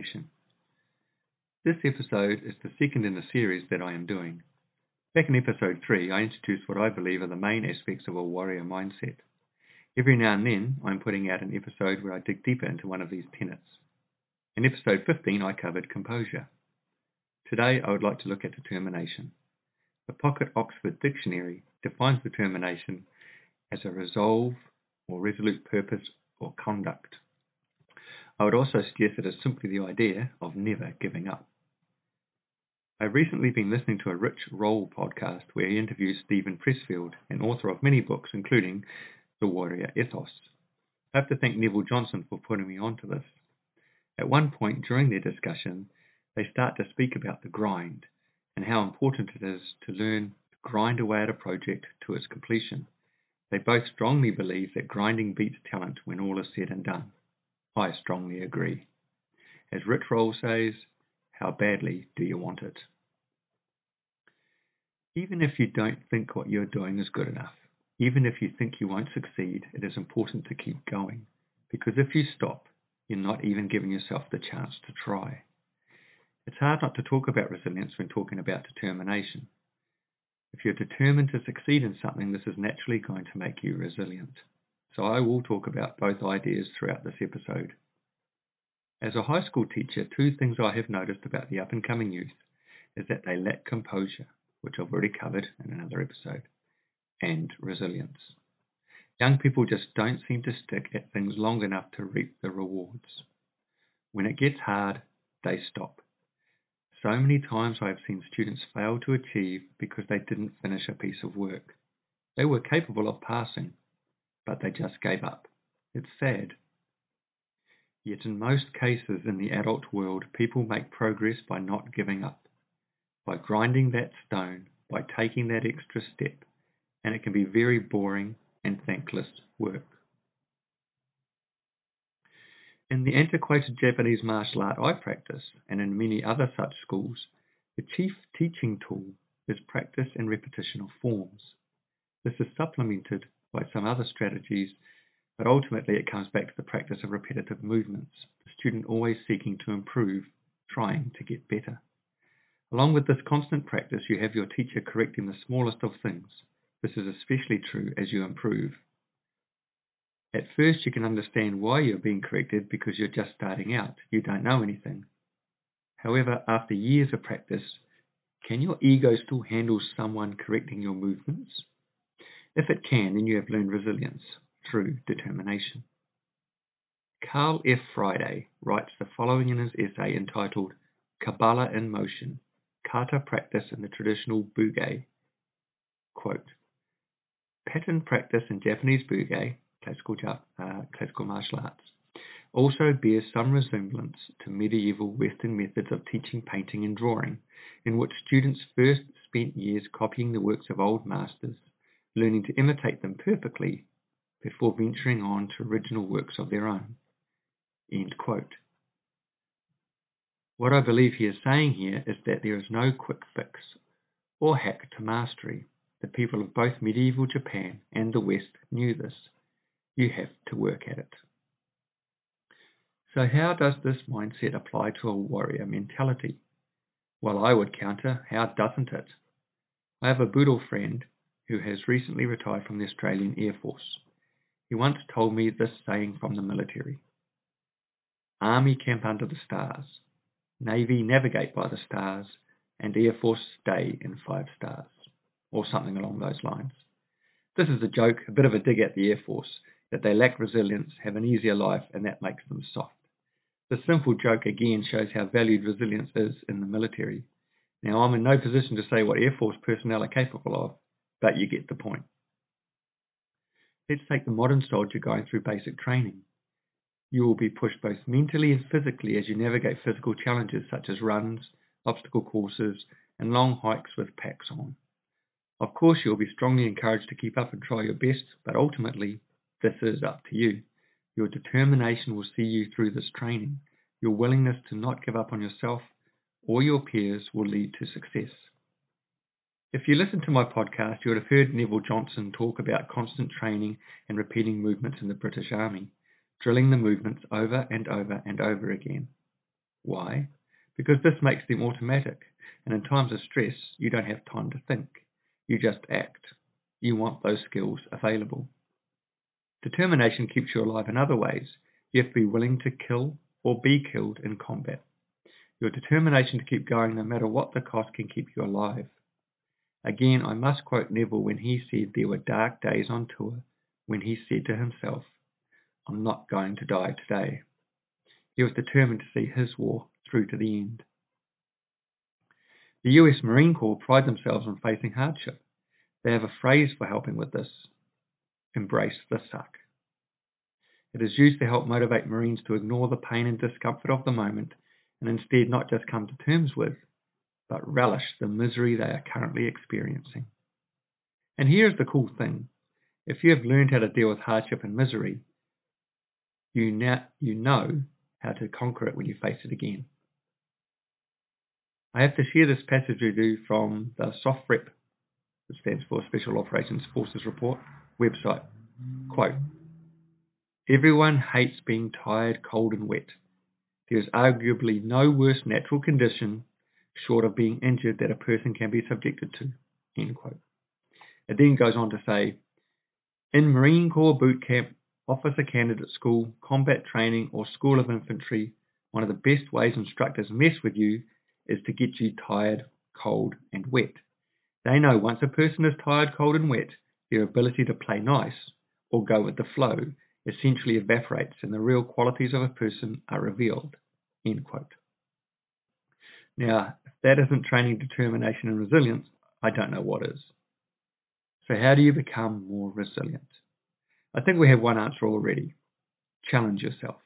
Episode 19 Determination. This episode is the second in the series that I am doing. Back in episode 3, I introduced what I believe are the main aspects of a warrior mindset. Every now and then, I'm putting out an episode where I dig deeper into one of these tenets. In episode 15, I covered composure. Today, I would like to look at determination. The Pocket Oxford Dictionary defines determination as a resolve or resolute purpose or conduct. I would also suggest it is simply the idea of never giving up. I've recently been listening to a Rich Roll podcast where he interviews Steven Pressfield, an author of many books, including The Warrior Ethos. I have to thank Neville Johnson for putting me onto this. At one point during their discussion, they start to speak about the grind and how important it is to learn to grind away at a project to its completion. They both strongly believe that grinding beats talent when all is said and done. I strongly agree. As Rich Roll says, how badly do you want it? Even if you don't think what you're doing is good enough, even if you think you won't succeed, it is important to keep going. Because if you stop, you're not even giving yourself the chance to try. It's hard not to talk about resilience when talking about determination. If you're determined to succeed in something, this is naturally going to make you resilient. So I will talk about both ideas throughout this episode. As a high school teacher, two things I have noticed about the up and coming youth is that they lack composure, which I've already covered in another episode, and resilience. Young people just don't seem to stick at things long enough to reap the rewards. When it gets hard, they stop. So many times I have seen students fail to achieve because they didn't finish a piece of work. They were capable of passing, but they just gave up. It's sad. Yet in most cases in the adult world, people make progress by not giving up, by grinding that stone, by taking that extra step, and it can be very boring and thankless work. In the antiquated Japanese martial art I practice, and in many other such schools, the chief teaching tool is practice and repetition of forms. This is supplemented by some other strategies, but ultimately it comes back to the practice of repetitive movements, the student always seeking to improve, trying to get better. Along with this constant practice, you have your teacher correcting the smallest of things. This is especially true as you improve. At first, you can understand why you're being corrected because you're just starting out. You don't know anything. However, after years of practice, can your ego still handle someone correcting your movements? If it can, then you have learned resilience through determination. Karl F. Friday writes the following in his essay entitled Kabbalah in Motion Kata Practice in the Traditional Bugei. Quote, Pattern practice in Japanese Bugei classical, uh, classical martial arts, also bears some resemblance to medieval Western methods of teaching painting and drawing, in which students first spent years copying the works of old masters, learning to imitate them perfectly before venturing on to original works of their own. What I believe he is saying here is that there is no quick fix or hack to mastery. The people of both medieval Japan and the West knew this. You have to work at it. So, how does this mindset apply to a warrior mentality? Well, I would counter, how doesn't it? I have a Budo friend who has recently retired from the Australian Air Force. He once told me this saying from the military Army camp under the stars, Navy navigate by the stars, and Air Force stay in five stars, or something along those lines. This is a joke, a bit of a dig at the Air Force, that they lack resilience, have an easier life, and that makes them soft. The simple joke again shows how valued resilience is in the military. Now, I'm in no position to say what Air Force personnel are capable of, but you get the point. Let's take the modern soldier going through basic training. You will be pushed both mentally and physically as you navigate physical challenges such as runs, obstacle courses, and long hikes with packs on. Of course, you'll be strongly encouraged to keep up and try your best, but ultimately, this is up to you. Your determination will see you through this training. Your willingness to not give up on yourself or your peers will lead to success. If you listen to my podcast, you would have heard Neville Johnson talk about constant training and repeating movements in the British Army. drilling the movements over and over and over again. Why? Because this makes them automatic, and in times of stress, you don't have time to think. You just act. You want those skills available. Determination keeps you alive in other ways. You have to be willing to kill or be killed in combat. Your determination to keep going no matter what the cost can keep you alive. Again, I must quote Neville when he said there were dark days on tour when he said to himself, I'm not going to die today. He was determined to see his war through to the end. The US Marine Corps pride themselves on facing hardship. They have a phrase for helping with this embrace the suck. It is used to help motivate Marines to ignore the pain and discomfort of the moment and instead not just come to terms with, but relish the misery they are currently experiencing. And here's the cool thing if you have learned how to deal with hardship and misery, you, now, you know how to conquer it when you face it again. I have to share this passage with you from the SOFREP, which stands for Special Operations Forces Report, website. Quote Everyone hates being tired, cold, and wet. There is arguably no worse natural condition, short of being injured, that a person can be subjected to. End quote. It then goes on to say In Marine Corps boot camp, officer candidate school, combat training, or school of infantry, one of the best ways instructors mess with you is to get you tired, cold, and wet. They know once a person is tired, cold, and wet, their ability to play nice or go with the flow essentially evaporates and the real qualities of a person are revealed. End quote. Now, that isn't training determination and resilience, I don't know what is. So, how do you become more resilient? I think we have one answer already. Challenge yourself.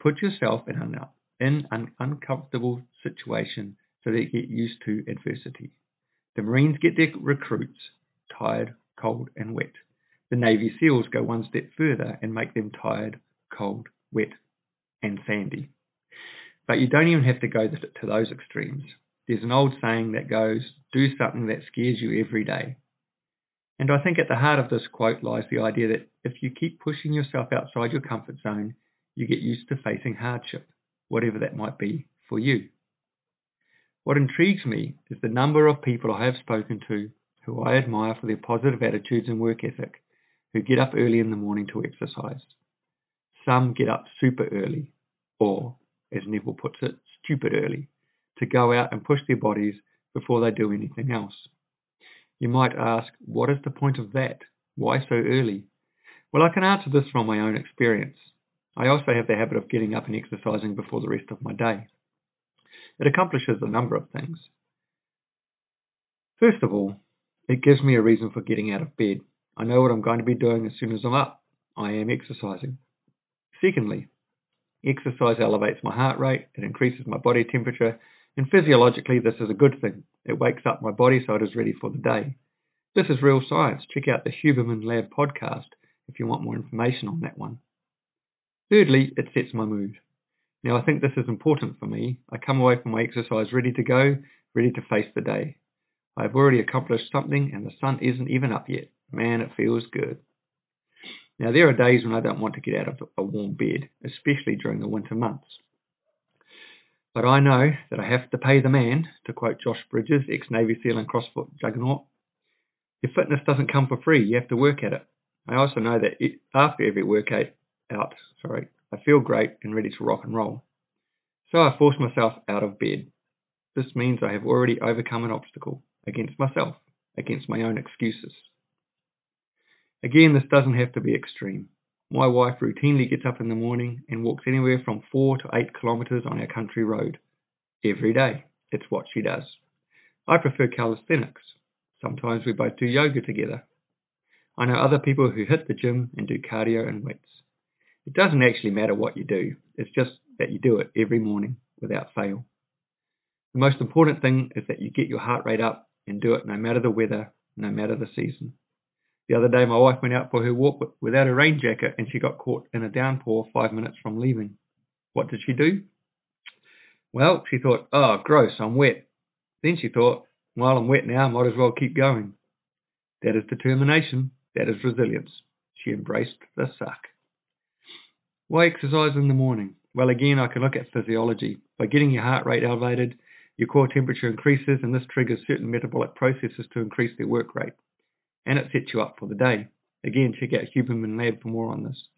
Put yourself in an, in an uncomfortable situation so that you get used to adversity. The Marines get their recruits tired, cold, and wet. The Navy SEALs go one step further and make them tired, cold, wet, and sandy. But you don't even have to go to those extremes. There's an old saying that goes, do something that scares you every day. And I think at the heart of this quote lies the idea that if you keep pushing yourself outside your comfort zone, you get used to facing hardship, whatever that might be for you. What intrigues me is the number of people I have spoken to who I admire for their positive attitudes and work ethic who get up early in the morning to exercise. Some get up super early, or, as Neville puts it, stupid early, to go out and push their bodies before they do anything else. You might ask, what is the point of that? Why so early? Well, I can answer this from my own experience. I also have the habit of getting up and exercising before the rest of my day. It accomplishes a number of things. First of all, it gives me a reason for getting out of bed. I know what I'm going to be doing as soon as I'm up. I am exercising. Secondly, exercise elevates my heart rate, it increases my body temperature, and physiologically, this is a good thing. It wakes up my body so it is ready for the day. This is real science. Check out the Huberman Lab podcast if you want more information on that one. Thirdly, it sets my mood. Now, I think this is important for me. I come away from my exercise ready to go, ready to face the day. I have already accomplished something and the sun isn't even up yet. Man, it feels good. Now, there are days when I don't want to get out of a warm bed, especially during the winter months. But I know that I have to pay the man, to quote Josh Bridges, ex Navy SEAL and CrossFit juggernaut. Your fitness doesn't come for free, you have to work at it. I also know that it, after every workout, out, sorry, I feel great and ready to rock and roll. So I force myself out of bed. This means I have already overcome an obstacle against myself, against my own excuses. Again, this doesn't have to be extreme. My wife routinely gets up in the morning and walks anywhere from four to eight kilometres on our country road. Every day. It's what she does. I prefer calisthenics. Sometimes we both do yoga together. I know other people who hit the gym and do cardio and weights. It doesn't actually matter what you do, it's just that you do it every morning without fail. The most important thing is that you get your heart rate up and do it no matter the weather, no matter the season. The other day, my wife went out for her walk without a rain jacket and she got caught in a downpour five minutes from leaving. What did she do? Well, she thought, oh, gross, I'm wet. Then she thought, well, I'm wet now, might as well keep going. That is determination. That is resilience. She embraced the suck. Why exercise in the morning? Well, again, I can look at physiology. By getting your heart rate elevated, your core temperature increases, and this triggers certain metabolic processes to increase their work rate. And it sets you up for the day. Again, check out Huberman Lab for more on this.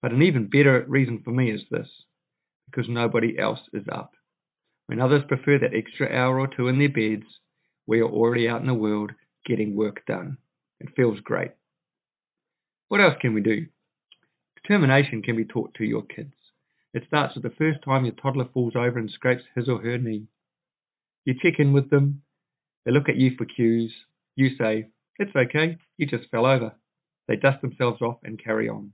But an even better reason for me is this because nobody else is up. When others prefer that extra hour or two in their beds, we are already out in the world getting work done. It feels great. What else can we do? Determination can be taught to your kids. It starts with the first time your toddler falls over and scrapes his or her knee. You check in with them, they look at you for cues, you say, It's okay, you just fell over. They dust themselves off and carry on.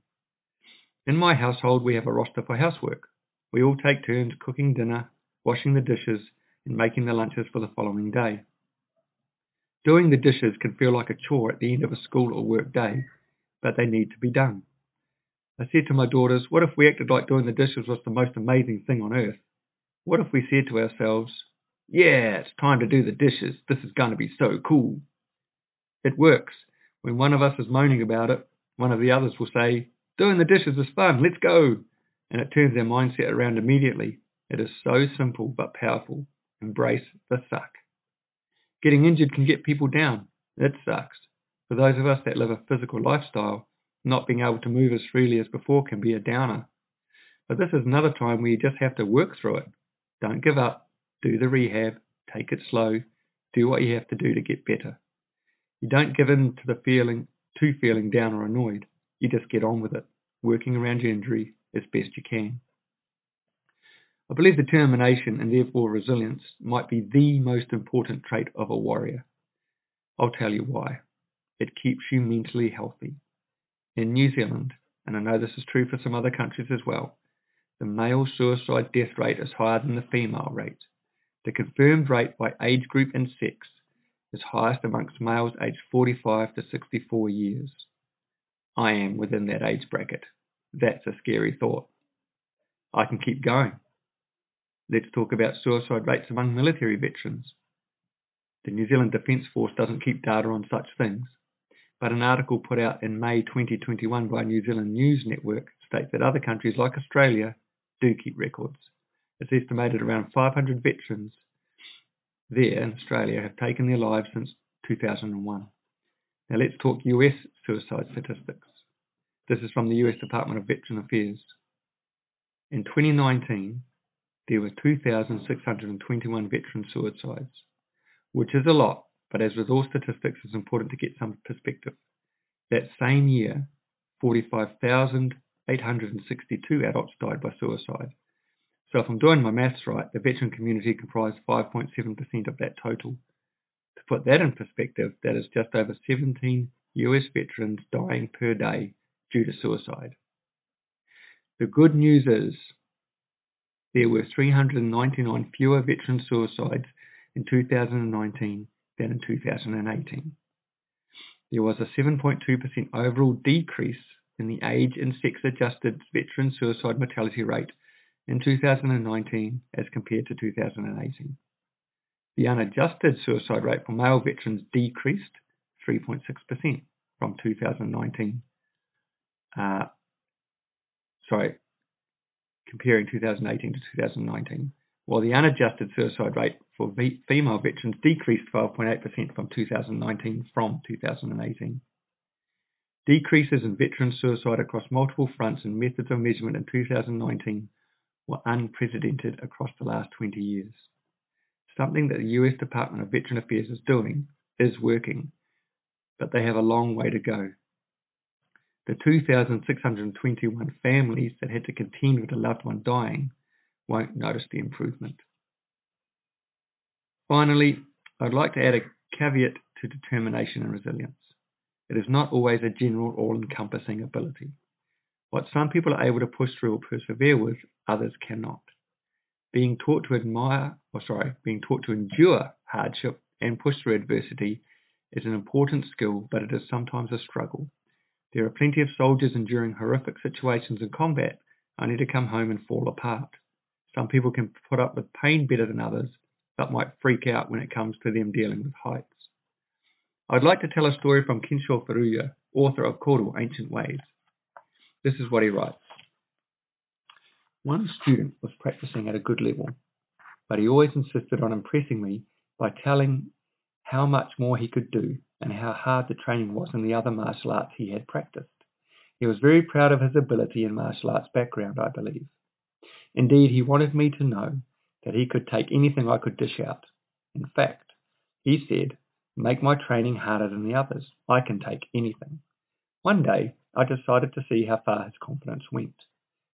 In my household, we have a roster for housework. We all take turns cooking dinner, washing the dishes, and making the lunches for the following day. Doing the dishes can feel like a chore at the end of a school or work day, but they need to be done. I said to my daughters, What if we acted like doing the dishes was the most amazing thing on earth? What if we said to ourselves, Yeah, it's time to do the dishes. This is going to be so cool. It works. When one of us is moaning about it, one of the others will say, Doing the dishes is fun, let's go. And it turns their mindset around immediately. It is so simple but powerful. Embrace the suck. Getting injured can get people down. It sucks. For those of us that live a physical lifestyle, not being able to move as freely as before can be a downer. But this is another time where you just have to work through it. Don't give up. Do the rehab. Take it slow. Do what you have to do to get better. You don't give in to the feeling, to feeling down or annoyed. You just get on with it, working around your injury as best you can. I believe determination and therefore resilience might be the most important trait of a warrior. I'll tell you why. It keeps you mentally healthy. In New Zealand, and I know this is true for some other countries as well, the male suicide death rate is higher than the female rate. The confirmed rate by age group and sex is highest amongst males aged 45 to 64 years. I am within that age bracket. That's a scary thought. I can keep going. Let's talk about suicide rates among military veterans. The New Zealand Defence Force doesn't keep data on such things, but an article put out in May 2021 by New Zealand News Network states that other countries like Australia do keep records. It's estimated around 500 veterans there in Australia have taken their lives since 2001. Now let's talk US suicide statistics. This is from the US Department of Veteran Affairs. In 2019, there were 2,621 veteran suicides, which is a lot, but as with all statistics, it's important to get some perspective. That same year, 45,862 adults died by suicide. So if I'm doing my maths right, the veteran community comprised 5.7% of that total. To put that in perspective, that is just over 17 US veterans dying per day due to suicide. The good news is there were 399 fewer veteran suicides in 2019 than in 2018. There was a 7.2% overall decrease in the age and sex adjusted veteran suicide mortality rate in 2019 as compared to 2018. The unadjusted suicide rate for male veterans decreased 3.6% from 2019. Uh, sorry, comparing 2018 to 2019, while the unadjusted suicide rate for female veterans decreased 12.8% from 2019 from 2018. Decreases in veteran suicide across multiple fronts and methods of measurement in 2019 were unprecedented across the last 20 years. Something that the US Department of Veteran Affairs is doing is working, but they have a long way to go. The 2,621 families that had to contend with a loved one dying won't notice the improvement. Finally, I'd like to add a caveat to determination and resilience. It is not always a general, all encompassing ability. What some people are able to push through or persevere with, others cannot. Being taught to admire, or sorry, being taught to endure hardship and push through adversity is an important skill, but it is sometimes a struggle. There are plenty of soldiers enduring horrific situations in combat, only to come home and fall apart. Some people can put up with pain better than others, but might freak out when it comes to them dealing with heights. I'd like to tell a story from Kensho Furuya, author of Kodo Ancient Ways. This is what he writes. One student was practicing at a good level, but he always insisted on impressing me by telling how much more he could do and how hard the training was in the other martial arts he had practiced. He was very proud of his ability and martial arts background, I believe. Indeed, he wanted me to know that he could take anything I could dish out. In fact, he said, Make my training harder than the others. I can take anything. One day, I decided to see how far his confidence went.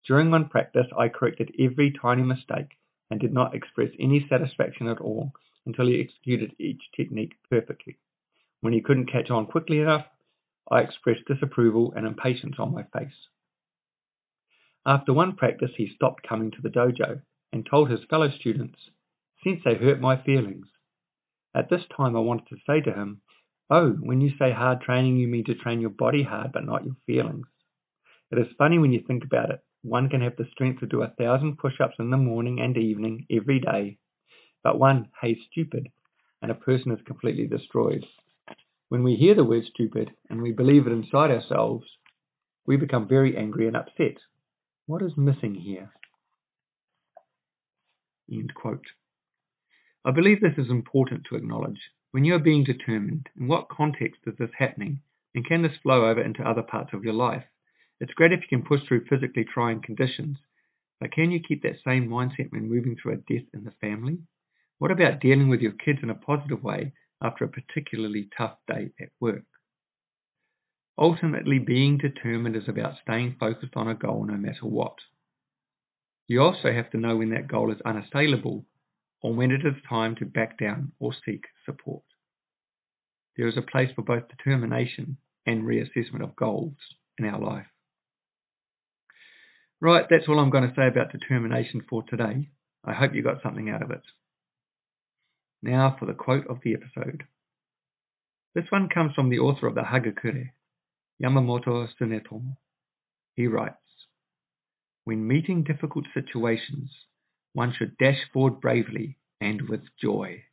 During one practice, I corrected every tiny mistake and did not express any satisfaction at all until he executed each technique perfectly. When he couldn't catch on quickly enough, I expressed disapproval and impatience on my face. After one practice, he stopped coming to the dojo and told his fellow students, Sensei hurt my feelings. At this time, I wanted to say to him, Oh, when you say hard training, you mean to train your body hard, but not your feelings. It is funny when you think about it. One can have the strength to do a thousand push ups in the morning and evening every day, but one, hey, stupid, and a person is completely destroyed. When we hear the word stupid and we believe it inside ourselves, we become very angry and upset. What is missing here? I believe this is important to acknowledge. When you are being determined, in what context is this happening, and can this flow over into other parts of your life? It's great if you can push through physically trying conditions, but can you keep that same mindset when moving through a death in the family? What about dealing with your kids in a positive way after a particularly tough day at work? Ultimately, being determined is about staying focused on a goal no matter what. You also have to know when that goal is unassailable or when it is time to back down or seek support. There is a place for both determination and reassessment of goals in our life. Right, that's all I'm going to say about determination for today. I hope you got something out of it. Now for the quote of the episode. This one comes from the author of the Hagakure, Yamamoto Tsunetomo. He writes, When meeting difficult situations, one should dash forward bravely and with joy.